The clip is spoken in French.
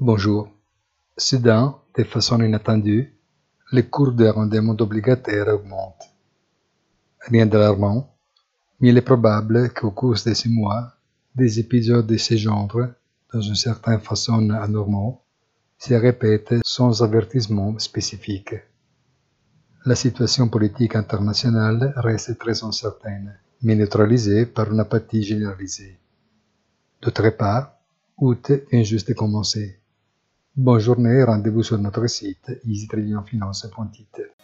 Bonjour. Soudain, de façon inattendue, les cours des rendements obligataires augmentent. Rien d'alarmant, mais il est probable qu'au cours de ces mois, des épisodes de ce genre, dans une certaine façon anormaux, se répètent sans avertissement spécifique. La situation politique internationale reste très incertaine, mais neutralisée par une apathie généralisée. D'autre part, août vient juste de commencer. Bonne journée rendez-vous sur notre site easytradingfinance.it.